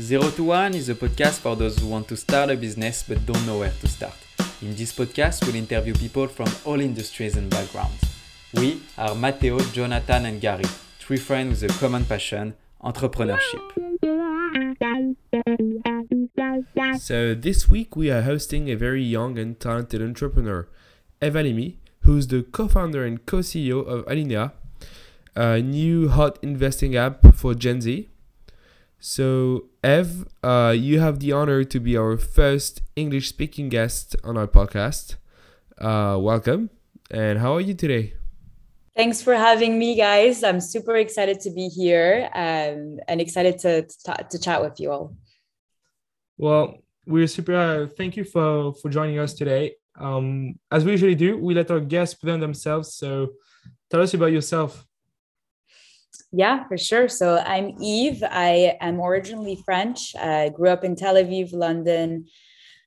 Zero to One is a podcast for those who want to start a business but don't know where to start. In this podcast, we'll interview people from all industries and backgrounds. We are Matteo, Jonathan, and Gary, three friends with a common passion entrepreneurship. So, this week we are hosting a very young and talented entrepreneur, Eve Halimi, who's the co founder and co CEO of Alinea, a new hot investing app for Gen Z. So, Eve, uh, you have the honor to be our first English speaking guest on our podcast. Uh, welcome. And how are you today? Thanks for having me, guys. I'm super excited to be here um, and excited to, to, to, chat with you all. Well, we're super. Uh, thank you for, for joining us today. Um, as we usually do, we let our guests present themselves. So, tell us about yourself. Yeah, for sure. So I'm Eve. I am originally French. I grew up in Tel Aviv, London,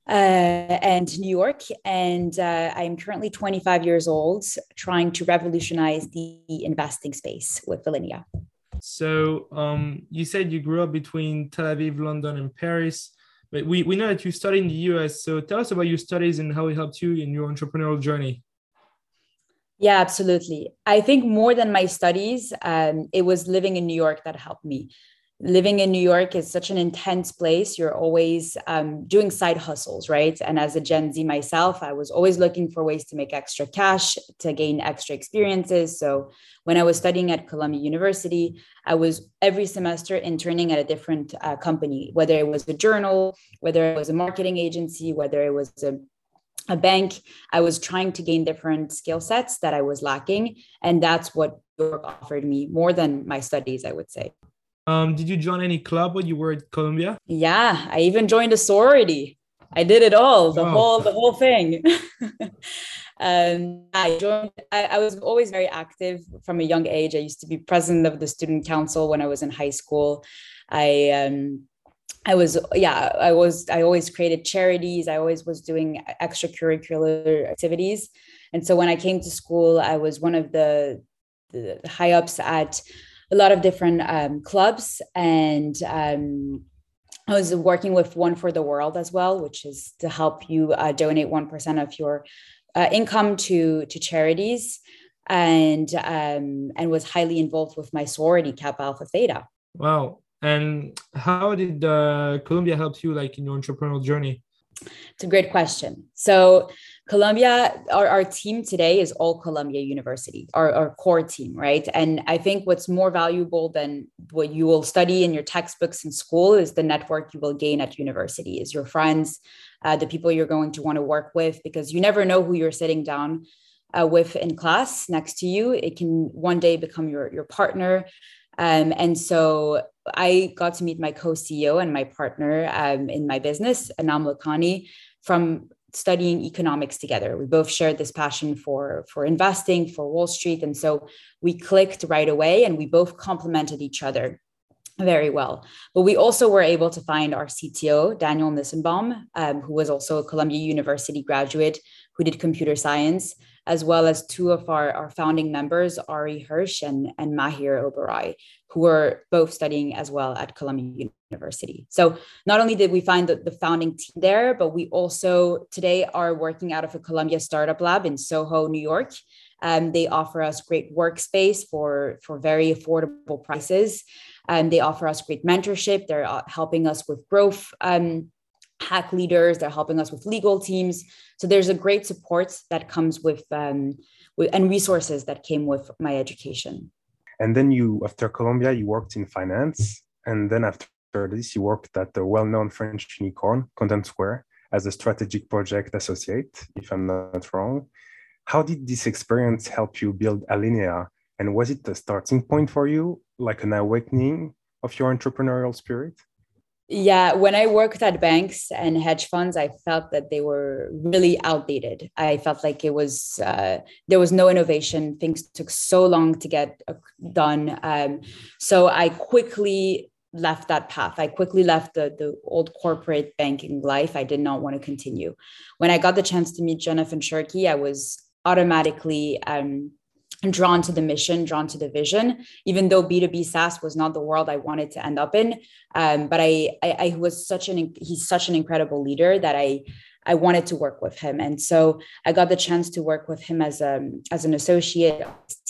uh, and New York. And uh, I'm currently 25 years old, trying to revolutionize the investing space with Alinea. So um, you said you grew up between Tel Aviv, London, and Paris. But we, we know that you studied in the US. So tell us about your studies and how it helped you in your entrepreneurial journey. Yeah, absolutely. I think more than my studies, um, it was living in New York that helped me. Living in New York is such an intense place. You're always um, doing side hustles, right? And as a Gen Z myself, I was always looking for ways to make extra cash, to gain extra experiences. So when I was studying at Columbia University, I was every semester interning at a different uh, company, whether it was a journal, whether it was a marketing agency, whether it was a a bank i was trying to gain different skill sets that i was lacking and that's what york offered me more than my studies i would say. Um, did you join any club when you were at columbia? Yeah i even joined a sorority. I did it all the wow. whole the whole thing. Um, i joined I, I was always very active from a young age. I used to be president of the student council when i was in high school. I um, I was, yeah, I was, I always created charities. I always was doing extracurricular activities. And so when I came to school, I was one of the, the high ups at a lot of different um, clubs. And um, I was working with One for the World as well, which is to help you uh, donate 1% of your uh, income to, to charities. And um, and was highly involved with my sorority, Kappa Alpha Theta. Wow, and how did uh, Columbia help you like in your entrepreneurial journey? It's a great question. So Columbia, our, our team today is all Columbia University, our, our core team, right? And I think what's more valuable than what you will study in your textbooks in school is the network you will gain at university, is your friends, uh, the people you're going to want to work with, because you never know who you're sitting down uh, with in class next to you. It can one day become your, your partner. Um, and so I got to meet my co-CEO and my partner um, in my business, Anam Lakhani, from studying economics together. We both shared this passion for for investing, for Wall Street, and so we clicked right away, and we both complemented each other very well. But we also were able to find our CTO, Daniel Nissenbaum, um, who was also a Columbia University graduate who did computer science as well as two of our, our founding members, Ari Hirsch and, and Mahir Oberoi, who were both studying as well at Columbia University. So not only did we find the, the founding team there, but we also today are working out of a Columbia Startup Lab in Soho, New York. Um, they offer us great workspace for, for very affordable prices. And um, they offer us great mentorship. They're uh, helping us with growth um, hack leaders they're helping us with legal teams so there's a great support that comes with, um, with and resources that came with my education and then you after Columbia, you worked in finance. And then after this you worked at the well-known french unicorn Contentsquare as a strategic project associate if i'm not wrong. How did this experience help you build alinea? And was it a starting point for you like an awakening of your entrepreneurial spirit yeah, when I worked at banks and hedge funds, I felt that they were really outdated. I felt like it was uh, there was no innovation. Things took so long to get uh, done. Um, so I quickly left that path. I quickly left the the old corporate banking life. I did not want to continue. When I got the chance to meet Jonathan Cherki, I was automatically um, drawn to the mission, drawn to the vision, even though B2B SaaS was not the world I wanted to end up in. Um, but I, I, I was such an, he's such an incredible leader that I, I wanted to work with him. And so I got the chance to work with him as a, as an associate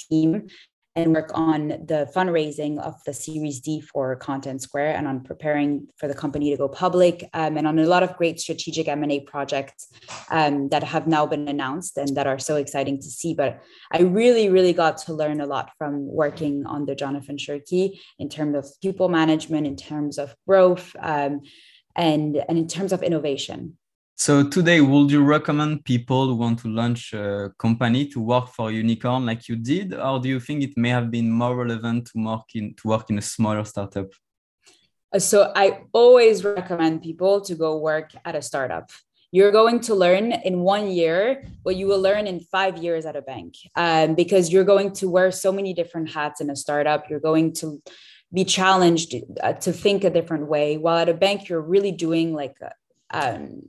team and work on the fundraising of the Series D for Contentsquare and on preparing for the company to go public um, and on a lot of great strategic M&A projects um, that have now been announced and that are so exciting to see. But I really, really got to learn a lot from working on the Jonathan Cherki in terms of people management, in terms of growth, um, and, and in terms of innovation. So today, would you recommend people who want to launch a company to work for a unicorn like you did, or do you think it may have been more relevant to work in to work in a smaller startup? Uh, so I always recommend people to go work at a startup. You're going to learn in one year what you will learn in five years at a bank, um, because you're going to wear so many different hats in a startup. You're going to be challenged uh, to think a different way. While at a bank, you're really doing like a, um,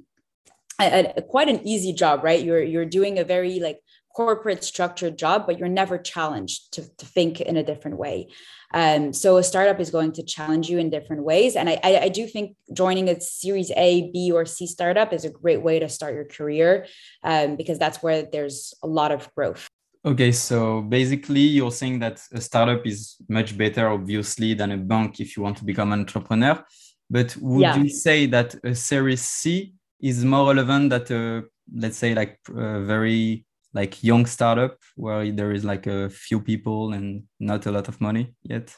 a, a, quite an easy job, right? You're you're doing a very like corporate structured job, but you're never challenged to, to think in a different way. Um, so a startup is going to challenge you in different ways. And I, I, I, do think joining a series A, B, or C startup is a great way to start your career um, because that's where there's a lot of growth. Okay, so basically you're saying that a startup is much better, obviously, than a bank if you want to become an entrepreneur. But would yeah. you say that a series C is more relevant that a let's say like a very like young startup where there is like a few people and not a lot of money yet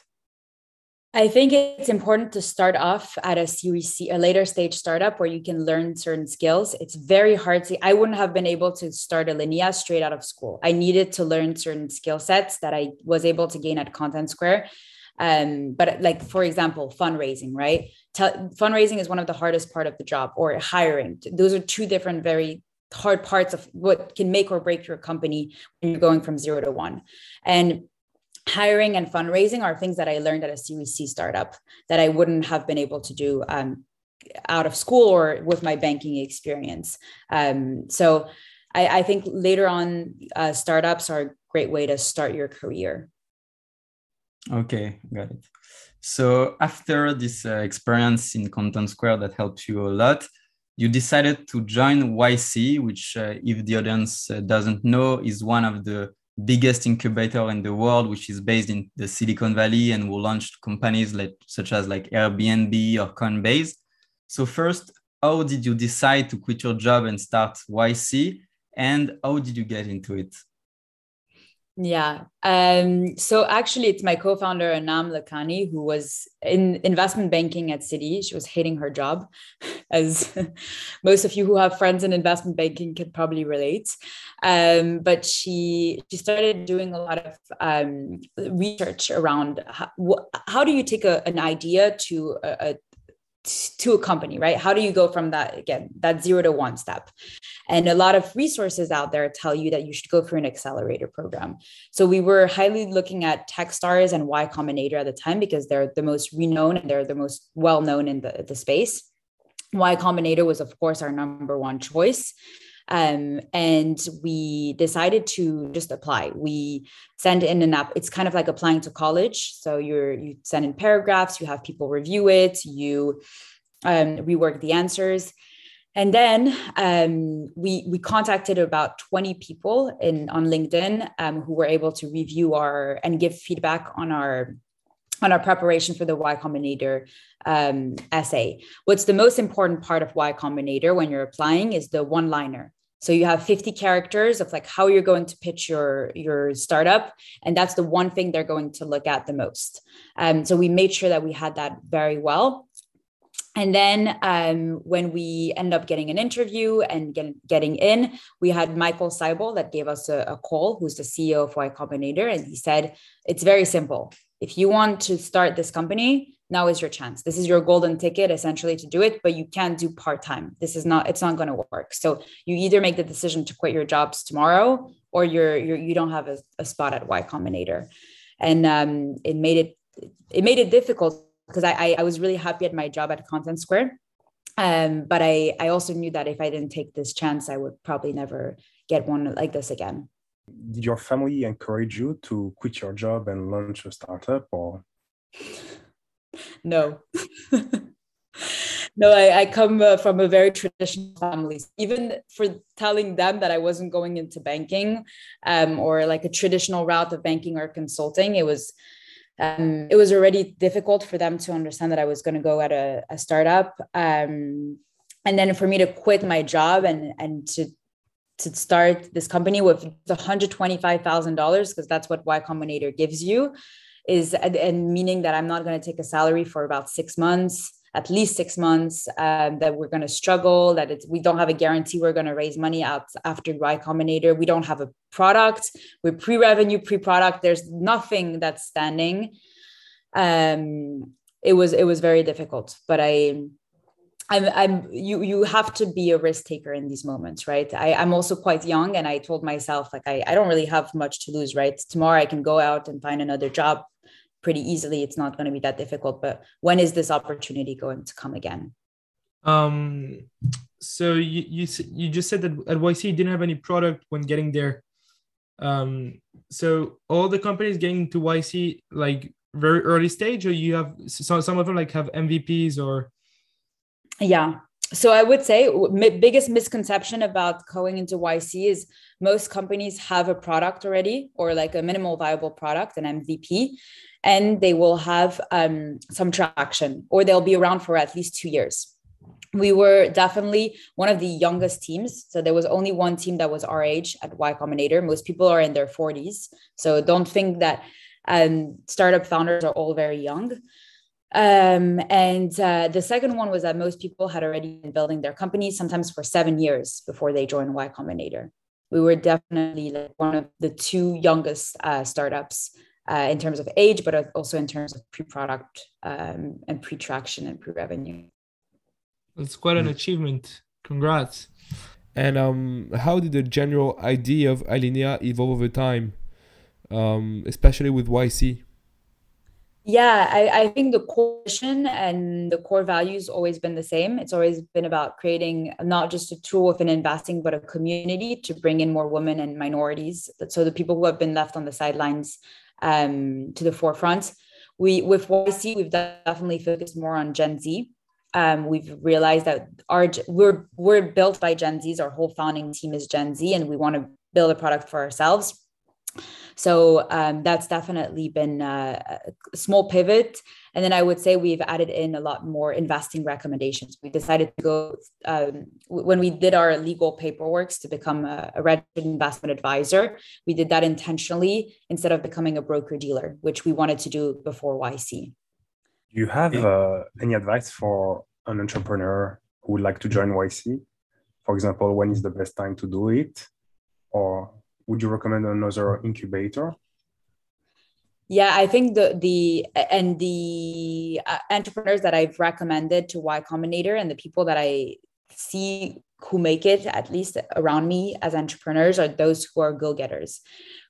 I think it's important to start off at a series C, a later stage startup where you can learn certain skills. It's very hard to, I wouldn't have been able to start Alinea straight out of school. I needed to learn certain skill sets that I was able to gain at Contentsquare. Um, but like, for example, fundraising, right? Fundraising is one of the hardest part of the job or hiring. Those are two different very hard parts of what can make or break your company when you're going from zero to one. And hiring and fundraising are things that i learned at a series c startup that i wouldn't have been able to do um, out of school or with my banking experience. Um, so I, I, think later on uh, startups are a great way to start your career. Okay got it so after this uh, experience in Contentsquare that helped you a lot, you decided to join YC, which, uh, if the audience uh, doesn't know, is one of the biggest incubator in the world, which is based in the Silicon Valley and will launch companies like, such as like Airbnb or Coinbase. So first, how did you decide to quit your job and start YC? And how did you get into it? Yeah. Um, so actually, it's my co founder, Anam Lakhani, who was in investment banking at Citi. She was hating her job, as most of you who have friends in investment banking can probably relate. Um, but she she started doing a lot of um, research around how, how do you take a, an idea to a, a to a company, right? How do you go from that again, that zero to one step? And a lot of resources out there tell you that you should go for an accelerator program. So we were highly looking at Techstars and Y Combinator at the time because they're the most renowned and they're the most well known in the, the space. Y Combinator was, of course, our number one choice. Um, and we decided to just apply. We send in an app. It's kind of like applying to college. So you're you send in paragraphs, you have people review it, you um, rework the answers. And then um, we we contacted about 20 people in on LinkedIn um, who were able to review our and give feedback on our on our preparation for the Y Combinator um, essay. What's the most important part of Y Combinator when you're applying is the one liner. So you have 50 characters of like how you're going to pitch your your startup, and that's the one thing they're going to look at the most. Um, so we made sure that we had that very well. And then um, when we end up getting an interview and get, getting in, we had Michael Seibel that gave us a, a call, who's the CEO of Y Combinator, and he said it's very simple. If you want to start this company, now is your chance. This is your golden ticket essentially to do it but you can't do part-time. This is not it's not going to work. So you either make the decision to quit your jobs tomorrow or you're, you're you don't have a, a spot at y combinator. And um, it made it it made it difficult because I, I, I was really happy at my job at Contentsquare. Um, but i i also knew that if i didn't take this chance i would probably never get one like this again. Did your family encourage you to quit your job and launch a startup or? No. no, I, I come uh, from a very traditional family. Even for telling them that I wasn't going into banking um, or like a traditional route of banking or consulting, it was um, it was already difficult for them to understand that I was going to go at a, a startup. Um, and then for me to quit my job and and to to start this company with $125,000 because that's what Y Combinator gives you is and meaning that I'm not going to take a salary for about six months at least six months um, that we're going to struggle that it's, we don't have a guarantee we're going to raise money out after y combinator. We don't have a product. We're pre-revenue pre-product. There's nothing that's standing. Um, it was it was very difficult but i I'm, I'm you you have to be a risk taker in these moments right? I, i'm also quite young and i told myself like I, I don't really have much to lose right? Tomorrow i can go out and find another job pretty easily. It's not going to be that difficult but when is this opportunity going to come again? Um so you you, you just said that at yc you didn't have any product when getting there. Um so all the companies getting to yc like very early stage or you have some, some of them like have mvps or? Yeah so i would say biggest misconception about going into yc is most companies have a product already or like a minimal viable product an mvp and they will have um, some traction or they'll be around for at least two years. We were definitely one of the youngest teams. So there was only one team that was our age at Y Combinator. Most people are in their 40s. So don't think that um, startup founders are all very young. Um, and uh, the second one was that most people had already been building their companies, sometimes for seven years before they joined Y Combinator. We were definitely like one of the two youngest uh, startups uh, in terms of age, but also in terms of pre-product um, and pre-traction and pre-revenue. That's quite an achievement. Congrats. And um, how did the general idea of Alinea evolve over time, um, especially with YC? Yeah, I, I think the core mission and the core values always been the same. It's always been about creating not just a tool within investing, but a community to bring in more women and minorities. So the people who have been left on the sidelines um, to the forefront. We with YC, we've definitely focused more on Gen Z. Um, we've realized that our we're we're built by Gen Zs. Our whole founding team is Gen Z, and we want to build a product for ourselves. So um, that's definitely been a small pivot. And then I would say we've added in a lot more investing recommendations. We decided to go um, when we did our legal paperwork to become a, a registered investment advisor. We did that intentionally instead of becoming a broker dealer, which we wanted to do before YC. Do you have uh, any advice for an entrepreneur who would like to join YC? For example, when is the best time to do it? Or would you recommend another incubator? Yeah, I think the the and the uh, entrepreneurs that I've recommended to Y Combinator and the people that I see who make it at least around me as entrepreneurs are those who are go-getters.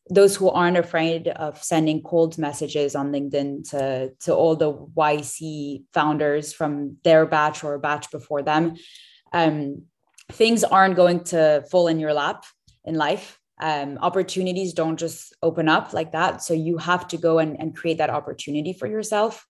Those who aren't afraid of sending cold messages on linkedin to to all the yc founders from their batch or batch before them. Um, things aren't going to fall in your lap in life um, opportunities don't just open up like that. So you have to go and, and create that opportunity for yourself.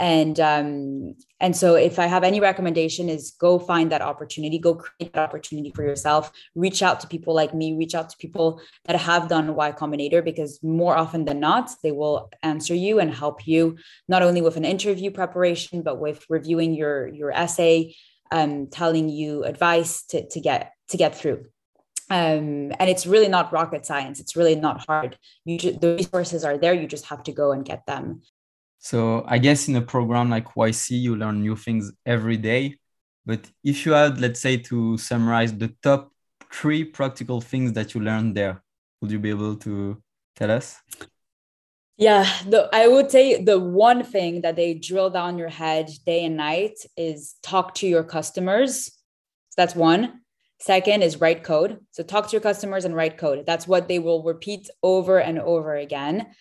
And um, and so if i have any recommendation is go find that opportunity go create that opportunity for yourself. Reach out to people like me reach out to people that have done y combinator because more often than not they will answer you and help you not only with an interview preparation but with reviewing your your essay um, telling you advice to, to get to get through um, and it's really not rocket science. It's really not hard. You just, the resources are there. You just have to go and get them. So i guess in a program like yc you learn new things every day. But if you had let's say to summarize the top three practical things that you learned there would you be able to tell us? Yeah the, i would say the one thing that they drill down your head day and night is talk to your customers. So that's one Second is write code. So talk to your customers and write code. That's what they will repeat over and over again.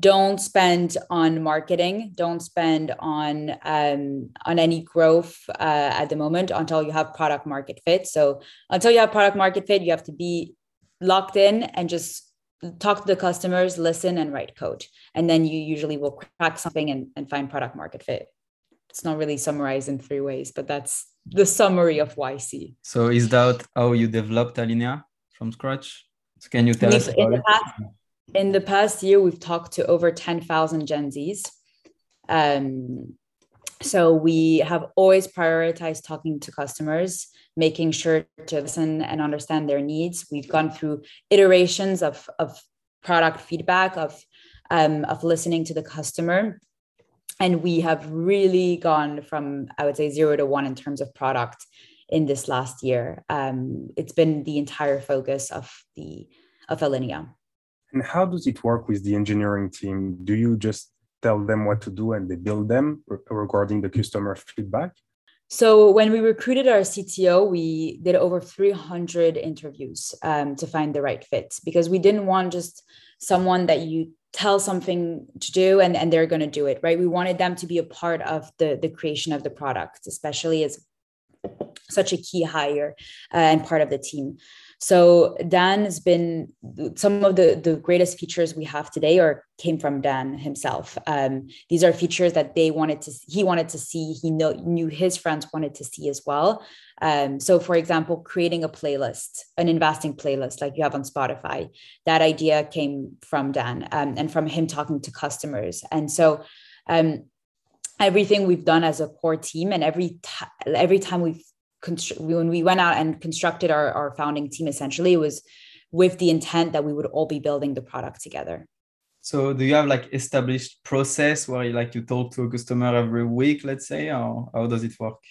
Don't spend on marketing. Don't spend on um, on any growth uh, at the moment until you have product market fit. So until you have product market fit, you have to be locked in and just talk to the customers, listen, and write code. And then you usually will crack something and, and find product market fit. It's not really summarized in three ways, but that's the summary of YC. So is that how you developed Alinea from scratch? So can you tell we've, us in the, past, in the past year, we've talked to over 10,000 Gen Zs. Um, so we have always prioritized talking to customers making sure to listen and understand their needs we've gone through iterations of, of product feedback of um, of listening to the customer and we have really gone from i would say zero to one in terms of product in this last year. Um, it's been the entire focus of the of alinea. And how does it work with the engineering team? Do you just tell them what to do and they build them regarding the customer feedback? So when we recruited our CTO, we did over 300 interviews um, to find the right fit because we didn't want just someone that you tell something to do and, and they're going to do it, right? We wanted them to be a part of the, the creation of the product, especially as such a key hire uh, and part of the team. So Dan has been some of the the greatest features we have today or came from Dan himself. Um, these are features that they wanted to he wanted to see. He know, knew his friends wanted to see as well. Um, so, for example, creating a playlist, an investing playlist like you have on Spotify, that idea came from Dan um, and from him talking to customers. And so, um, everything we've done as a core team, and every t- every time we've when we went out and constructed our, our founding team, essentially, it was with the intent that we would all be building the product together. So do you have like established process where you like you talk to a customer every week, let's say, or how does it work?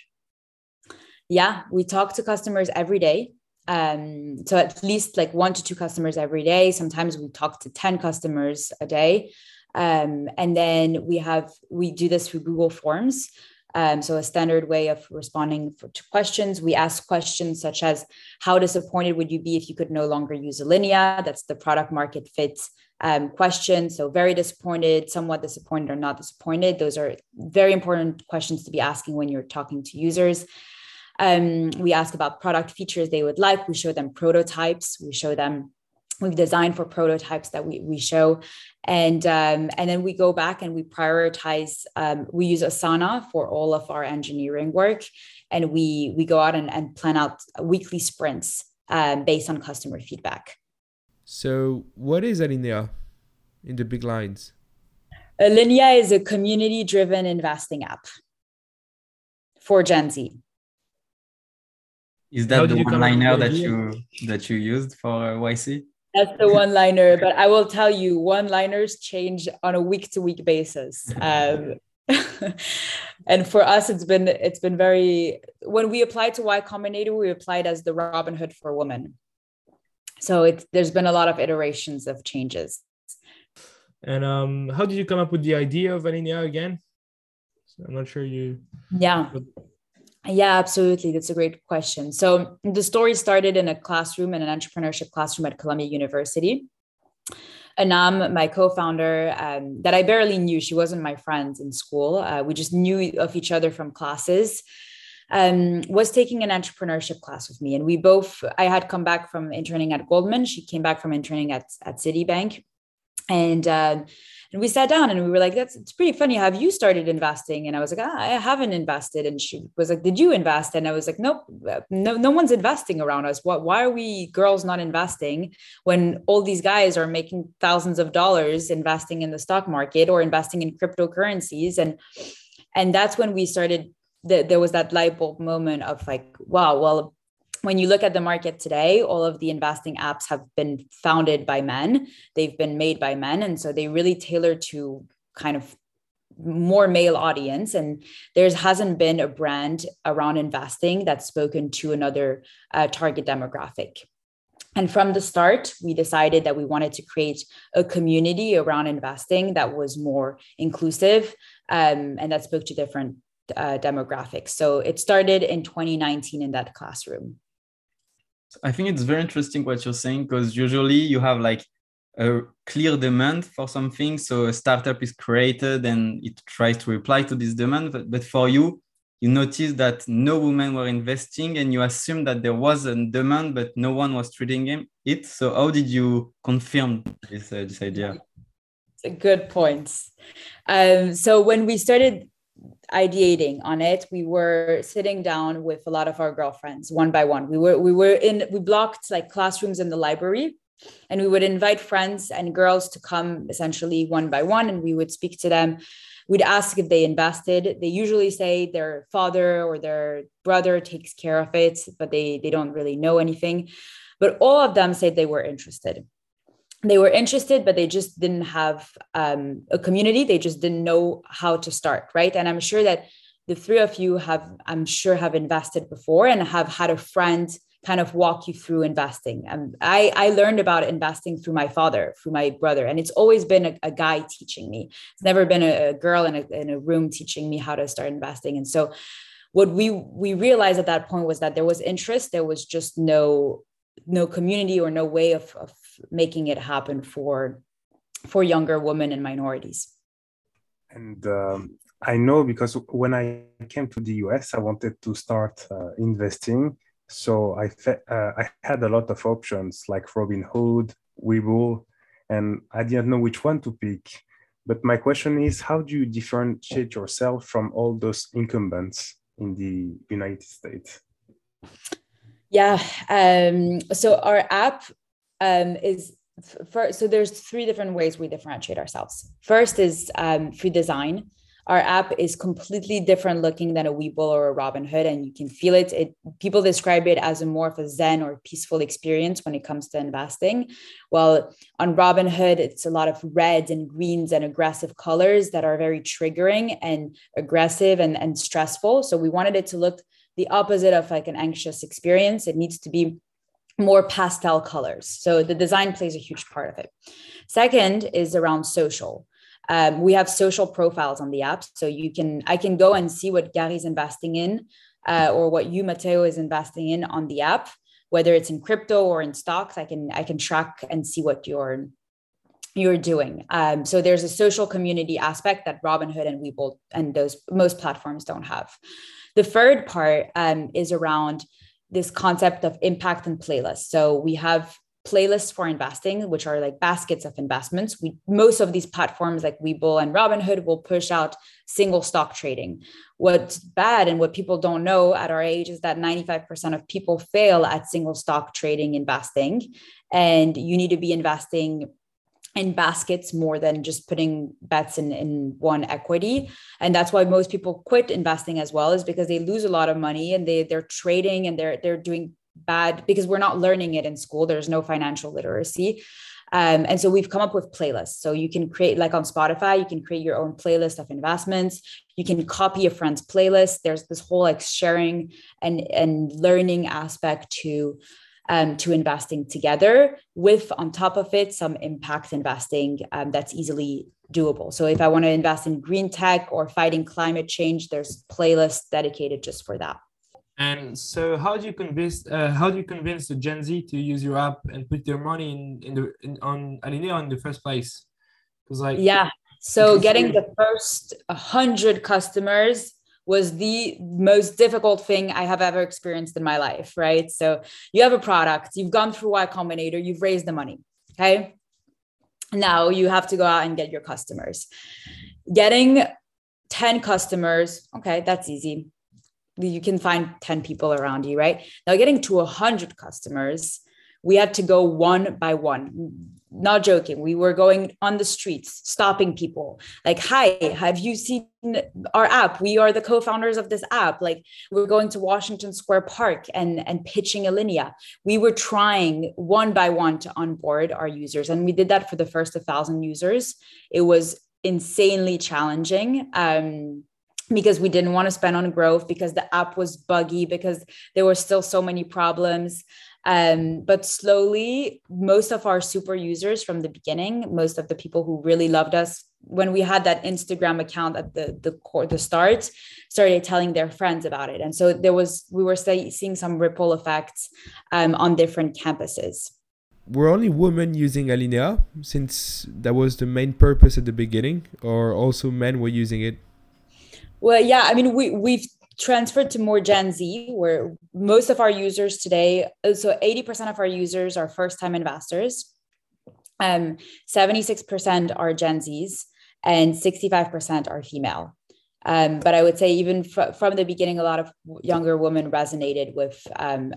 Yeah, we talk to customers every day. Um, so at least like one to two customers every day. Sometimes we talk to 10 customers a day. Um, and then we have we do this through Google Forms. Um, so, a standard way of responding for, to questions. We ask questions such as How disappointed would you be if you could no longer use Alinea? That's the product market fit um, question. So, very disappointed, somewhat disappointed, or not disappointed. Those are very important questions to be asking when you're talking to users. Um, we ask about product features they would like. We show them prototypes. We show them we've designed for prototypes that we, we show. And um, and then we go back and we prioritize um, we use asana for all of our engineering work. And we we go out and, and plan out weekly sprints um, based on customer feedback. So what is alinea in the big lines? Alinea is a community driven investing app for gen z. Is that the one liner that you that you used for yc that's the one liner, but I will tell you, one liners change on a week to week basis. Um, and for us, it's been it's been very. When we applied to Y Combinator, we applied as the Robinhood for women. So it's there's been a lot of iterations of changes. And um, how did you come up with the idea of Alinea again? I'm not sure you. Yeah. Yeah, absolutely. That's a great question. So the story started in a classroom, in an entrepreneurship classroom at Columbia University. Anam, my co-founder, um, that I barely knew, she wasn't my friend in school. Uh, we just knew of each other from classes. Um, was taking an entrepreneurship class with me, and we both. I had come back from interning at Goldman. She came back from interning at at Citibank, and uh, and we sat down and we were like, that's it's pretty funny. Have you started investing? And I was like, ah, I haven't invested. And she was like, Did you invest? And I was like, Nope, no, no one's investing around us. What why are we girls not investing when all these guys are making thousands of dollars investing in the stock market or investing in cryptocurrencies? And and that's when we started there was that light bulb moment of like, wow, well, when you look at the market today, all of the investing apps have been founded by men. They've been made by men. And so they really tailor to kind of more male audience and there hasn't been a brand around investing that's spoken to another uh, target demographic and from the start we decided that we wanted to create a community around investing that was more inclusive um, and that spoke to different uh, demographics so it started in 2019 in that classroom I think it's very interesting what you're saying because usually you have like a clear demand for something. So a startup is created and it tries to reply to this demand. But, but for you, you notice that no women were investing and you assume that there was a demand but no one was trading it so how did you confirm this, uh, this idea it's a good point um, so when we started ideating on it. We were sitting down with a lot of our girlfriends one by one. We were we were in we blocked like classrooms in the library and we would invite friends and girls to come essentially one by one and we would speak to them. We'd ask if they invested. They usually say their father or their brother takes care of it but they they don't really know anything. But all of them said they were interested they were interested but they just didn't have um, a community they just didn't know how to start right and i'm sure that the three of you have i'm sure have invested before and have had a friend kind of walk you through investing. And I, I learned about investing through my father, through my brother, and it's always been a, a guy teaching me. It's never been a, a girl in a, in a room teaching me how to start investing. And so, what we we realized at that point was that there was interest, there was just no no community or no way of, of making it happen for for younger women and minorities. And um, I know because when I came to the US, I wanted to start uh, investing so I, fe- uh, I had a lot of options like Robinhood Webull, and I didn't know which one to pick. But my question is, how do you differentiate yourself from all those incumbents in the United States? Yeah. Um, so our app um, is for, so there's three different ways we differentiate ourselves. First is um, free design our app is completely different looking than a Webull or a Robinhood, and you can feel it. It people describe it as a more of a zen or peaceful experience when it comes to investing. Well, on Robinhood, it's a lot of reds and greens and aggressive colors that are very triggering and aggressive and, and stressful. So we wanted it to look the opposite of like an anxious experience. It needs to be more pastel colors. So the design plays a huge part of it. Second is around social. Um, we have social profiles on the app, so you can I can go and see what Gary's investing in, uh, or what you Matteo is investing in on the app, whether it's in crypto or in stocks. I can I can track and see what you're you're doing. Um, so there's a social community aspect that Robinhood and Webull and those most platforms don't have. The third part um, is around this concept of impact and playlist. So we have playlists for investing, which are like baskets of investments. We most of these platforms like Webull and Robinhood will push out single stock trading. What's bad and what people don't know at our age is that 95% of people fail at single stock trading investing. And you need to be investing in baskets more than just putting bets in, in one equity. And that's why most people quit investing as well, is because they lose a lot of money and they they're trading and they're they're doing bad because we're not learning it in school. There's no financial literacy. Um, and so we've come up with playlists. So you can create, like on Spotify, you can create your own playlist of investments. You can copy a friend's playlist. There's this whole like sharing and and learning aspect to um, to investing together with on top of it some impact investing um, that's easily doable. So if I want to invest in green tech or fighting climate change, there's playlists dedicated just for that. And so, how do you convince uh, how do you convince the Gen Z to use your app and put their money in in the in, on Alinea in the first place? Because like yeah, so getting the first hundred customers was the most difficult thing I have ever experienced in my life. Right. So you have a product, you've gone through Y Combinator, you've raised the money. Okay. Now you have to go out and get your customers. Getting 10 customers, okay, that's easy you can find 10 people around you, right? Now, getting to 100 customers, we had to go one by one. Not joking. We were going on the streets, stopping people. Like, hi, have you seen our app? We are the co-founders of this app. Like, we're going to Washington Square Park and and pitching Alinea. We were trying one by one to onboard our users, and we did that for the first 1,000 users. It was insanely challenging. Um, because we didn't want to spend on growth because the app was buggy because there were still so many problems. Um, but slowly most of our super users from the beginning most of the people who really loved us when we had that instagram account at the the core the start started telling their friends about it. And so there was we were say, seeing some ripple effects um, on different campuses. Were only women using alinea since that was the main purpose at the beginning or also men were using it well, yeah, I mean, we we've transferred to more Gen Z, where most of our users today, so 80% of our users are first time investors, um, 76% are Gen Zs, and 65% are female. Um, but I would say even fr- from the beginning, a lot of younger women resonated with um,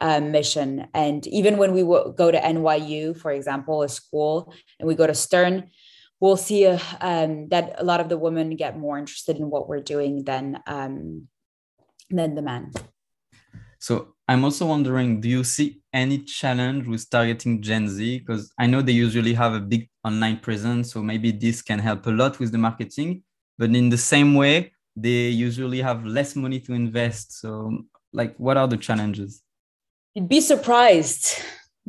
um, mission. And even when we w- go to NYU, for example, a school, and we go to Stern, we'll see a, um, that a lot of the women get more interested in what we're doing than um, than the men. So I'm also wondering, do you see any challenge with targeting Gen Z? Because I know they usually have a big online presence, so maybe this can help a lot with the marketing. But in the same way, they usually have less money to invest. So, like, what are the challenges? You'd be surprised.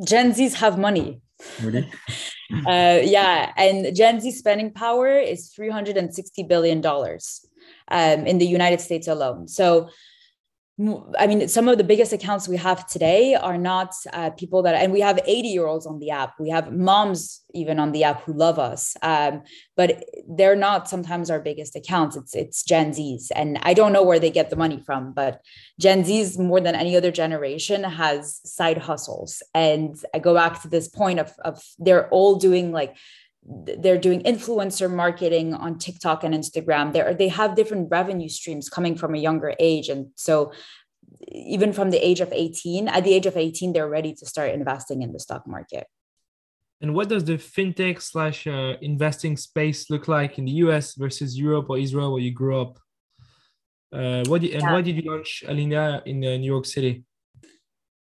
Gen Zs have money. Really? uh, yeah, and Gen Z spending power is three hundred and sixty billion dollars um, in the United States alone. So I mean, some of the biggest accounts we have today are not uh, people that, and we have 80 year olds on the app. We have moms even on the app who love us, um, but they're not sometimes our biggest accounts. It's it's Gen Zs, and I don't know where they get the money from, but Gen Zs more than any other generation has side hustles. And I go back to this point of of they're all doing like they're doing influencer marketing on TikTok and Instagram. They they have different revenue streams coming from a younger age, and so even from the age of 18, at the age of 18, they're ready to start investing in the stock market. And what does the fintech slash uh, investing space look like in the US versus Europe or Israel, where you grew up? Uh, what did, and yeah. why did you launch Alinea in uh, New York City?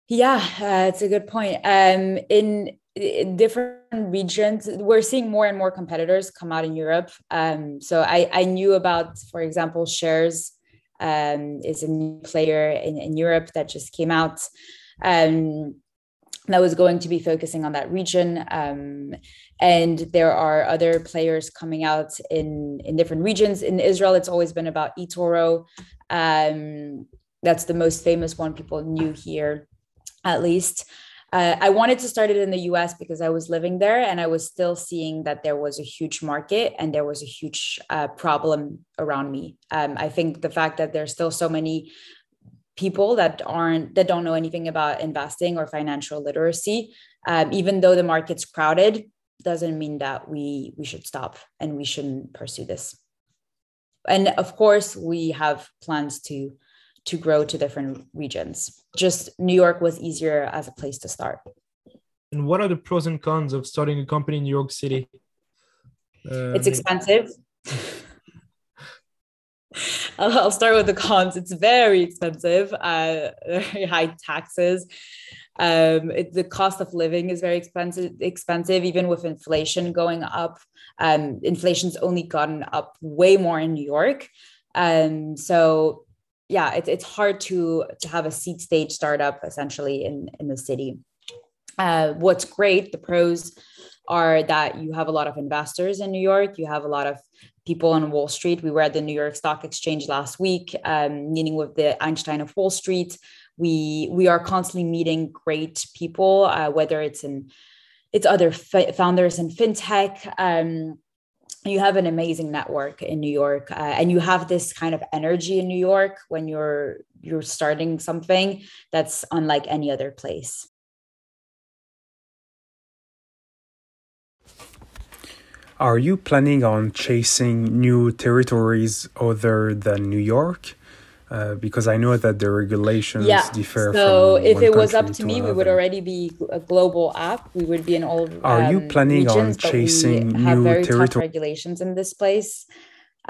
Yeah, uh, it's a good point. Um, in different regions. We're seeing more and more competitors come out in europe. Um, so I, I knew about for example shares um, is a new player in, in europe that just came out. Um, that was going to be focusing on that region. Um, and there are other players coming out in in different regions. In israel it's always been about etoro. Um, that's the most famous one people knew here at least uh, I wanted to start it in the US because I was living there and I was still seeing that there was a huge market and there was a huge uh, problem around me. Um, I think the fact that there's still so many people that aren't that don't know anything about investing or financial literacy, um, even though the market's crowded, doesn't mean that we we should stop and we shouldn't pursue this. And of course, we have plans to to grow to different regions. Just New York was easier as a place to start. And what are the pros and cons of starting a company in New York City? Um, it's expensive. I'll start with the cons. It's very expensive, uh, very high taxes. Um, it, the cost of living is very expensive. Expensive, even with inflation going up. Um, inflation's only gotten up way more in New York. Um, so yeah, it's it's hard to to have a seed stage startup essentially in in the city. Uh, what's great, the pros are that you have a lot of investors in New York. You have a lot of people on Wall Street. We were at the New York Stock Exchange last week, um, meeting with the Einstein of Wall Street. We we are constantly meeting great people, uh, whether it's in it's other f- founders in fintech. Um, you have an amazing network in New York, uh, and you have this kind of energy in New York when you're you're starting something that's unlike any other place. Are you planning on chasing new territories other than New York? Uh, because I know that the regulations yeah. differ. So if it was up to me, another. we would already be a global app. We would be in all. Are um, you planning regions, on chasing new have very tough regulations in this place,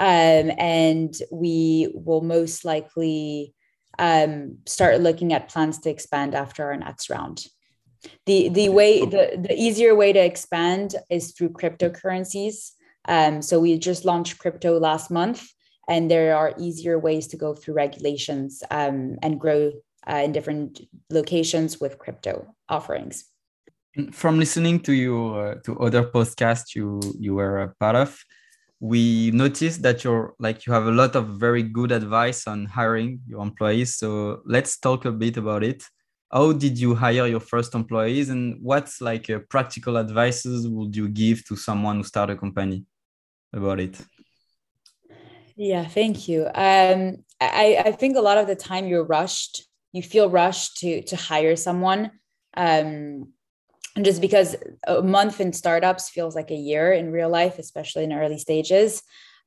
um, and we will most likely um, start looking at plans to expand after our next round. The the way the, the easier way to expand is through cryptocurrencies. Um, so we just launched crypto last month and there are easier ways to go through regulations um, and grow uh, in different locations with crypto offerings. From listening to you uh, to other podcasts you you were a part of, we noticed that you're like you have a lot of very good advice on hiring your employees. So let's talk a bit about it. How did you hire your first employees, and what's like uh, practical advices would you give to someone who start a company about it? Yeah, thank you. Um, I, I think a lot of the time you're rushed. You feel rushed to to hire someone. Um, and just because a month in startups feels like a year in real life, especially in early stages.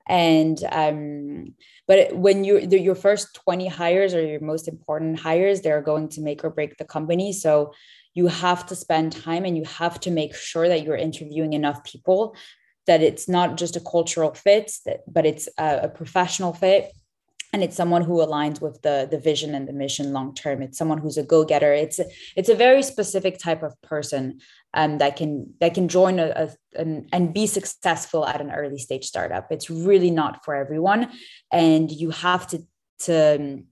And um, but when you your first 20 hires are your most important hires, they're going to make or break the company. So you have to spend time and you have to make sure that you're interviewing enough people that it's not just a cultural fit, but it's a, a professional fit. And it's someone who aligns with the the vision and the mission long term. It's someone who's a go-getter. It's a, it's a very specific type of person um, that can that can join a, a an, and be successful at an early stage startup. It's really not for everyone. And you have to to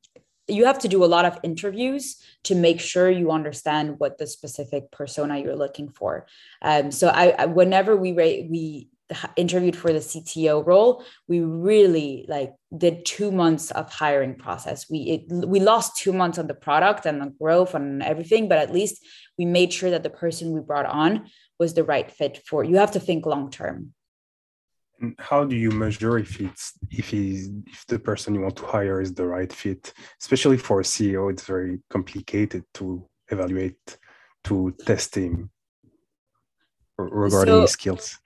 you have to do a lot of interviews to make sure you understand what the specific persona you're looking for. Um, so I, I whenever we rate we interviewed for the CTO role, we really like did two months of hiring process. We it, we lost two months on the product and the growth and everything, but at least we made sure that the person we brought on was the right fit for. You have to think long term. How do you measure if it's if he's if the person you want to hire is the right fit? Especially for a CEO, it's very complicated to evaluate to test him regarding so, skills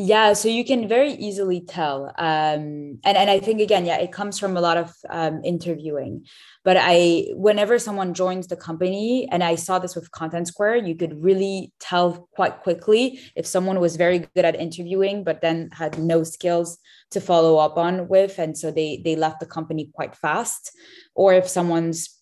yeah so you can very easily tell um, and, and i think again yeah it comes from a lot of um, interviewing but i whenever someone joins the company and i saw this with Contentsquare you could really tell quite quickly if someone was very good at interviewing but then had no skills to follow up on with and so they they left the company quite fast or if someone's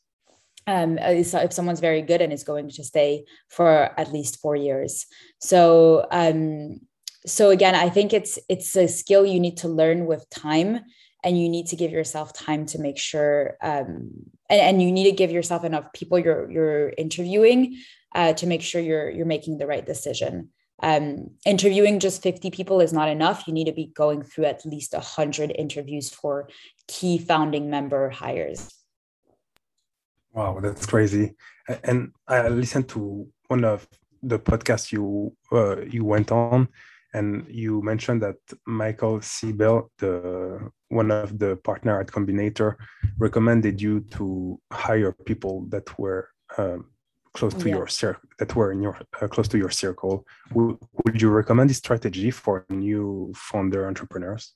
um, if someone's very good and is going to stay for at least four years. So um, so again i think it's it's a skill you need to learn with time and you need to give yourself time to make sure um, and, and you need to give yourself enough people you're you're interviewing uh, to make sure you're you're making the right decision. Um, interviewing just 50 people is not enough. You need to be going through at least 100 interviews for key founding member hires. Wow that's crazy. And i listened to one of the podcasts you uh, you went on and you mentioned that Michael Seibel, the one of the partner at Combinator, recommended you to hire people that were um, close to yeah. your circle, that were in your uh, close to your circle. Would, would you recommend this strategy for new founder entrepreneurs?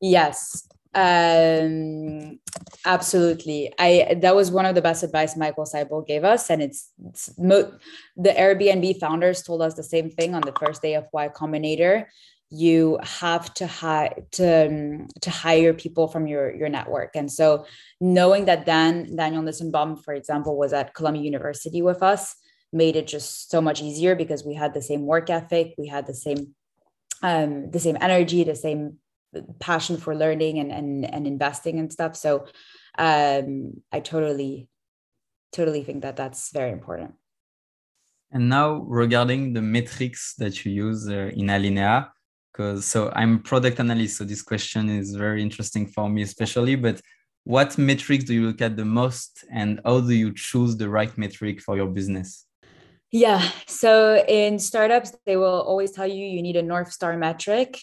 Yes, um, absolutely. I that was one of the best advice Michael Seibel gave us, and it's, it's mo- the Airbnb founders told us the same thing on the first day of Y Combinator. You have to hire to um, to hire people from your your network, and so knowing that Dan Daniel Nissenbaum, for example, was at Columbia University with us, made it just so much easier because we had the same work ethic, we had the same um, the same energy, the same passion for learning and and, and investing and stuff. So um, i totally totally think that that's very important. And now regarding the metrics that you use uh, in alinea because so i'm product analyst so this question is very interesting for me especially but what metrics do you look at the most and how do you choose the right metric for your business? Yeah so in startups they will always tell you you need a north star metric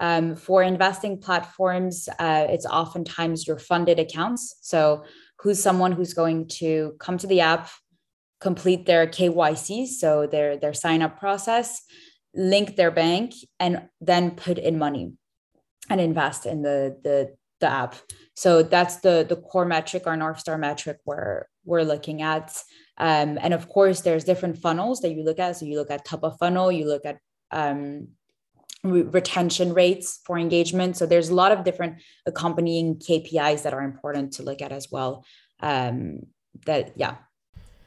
um, for investing platforms, uh, it's oftentimes your funded accounts. So, who's someone who's going to come to the app, complete their KYC, so their their sign up process, link their bank, and then put in money and invest in the the the app. So that's the the core metric, our North Star metric, where we're looking at. Um, and of course, there's different funnels that you look at. So you look at top of funnel, you look at um, retention rates for engagement. So there's a lot of different accompanying KPIs that are important to look at as well. Um, that yeah,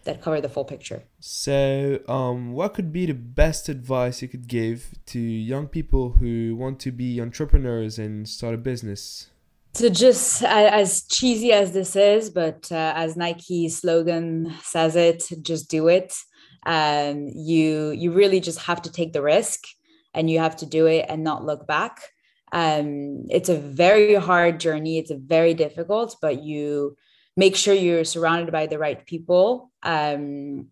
that cover the full picture. So, um, what could be the best advice you could give to young people who want to be entrepreneurs and start a business? So just as cheesy as this is, but uh, as Nike's slogan says it, just do it. Um, you you really just have to take the risk and you have to do it and not look back. Um, it's a very hard journey. It's a very difficult, but you make sure you're surrounded by the right people. Um,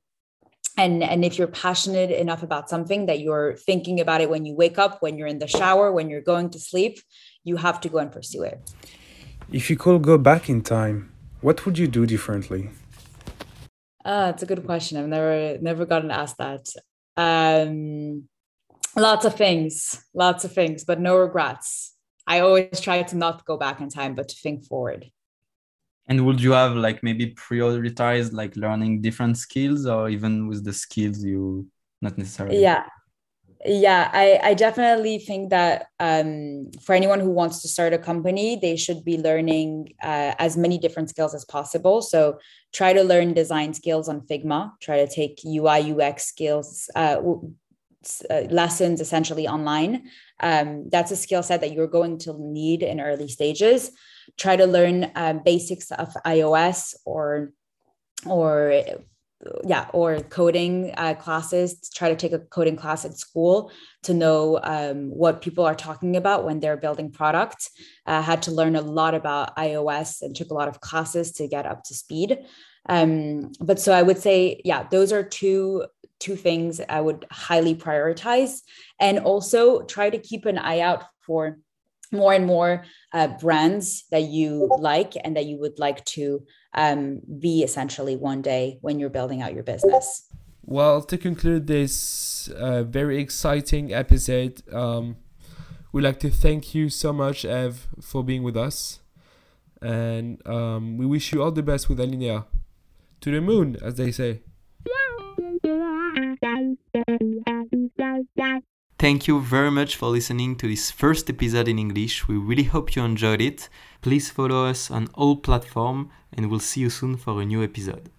and and if you're passionate enough about something that you're thinking about it when you wake up, when you're in the shower, when you're going to sleep, you have to go and pursue it. If you could go back in time, what would you do differently? Uh, it's a good question. I've never never gotten asked that. Um, lots of things, lots of things, but no regrets. I always try to not go back in time, but to think forward. And would you have like maybe prioritized like learning different skills or even with the skills you not necessarily? Yeah. Yeah, I, I definitely think that um, for anyone who wants to start a company, they should be learning uh, as many different skills as possible. So try to learn design skills on Figma, try to take UI, UX skills, uh, uh, lessons essentially online. Um, that's a skill set that you're going to need in early stages. Try to learn um, basics of iOS or or yeah or coding uh, classes try to take a coding class at school to know um, what people are talking about when they're building products uh, had to learn a lot about ios and took a lot of classes to get up to speed um, but so i would say yeah those are two two things I would highly prioritize. And also try to keep an eye out for more and more uh, brands that you like and that you would like to um, be essentially one day when you're building out your business. Well, to conclude this uh, very exciting episode, um, we'd like to thank you so much, Eve, for being with us. And um, we wish you all the best with Alinea. To the moon, as they say. Thank you very much for listening to this first episode in English. We really hope you enjoyed it. Please follow us on all platforms and we'll see you soon for a new episode.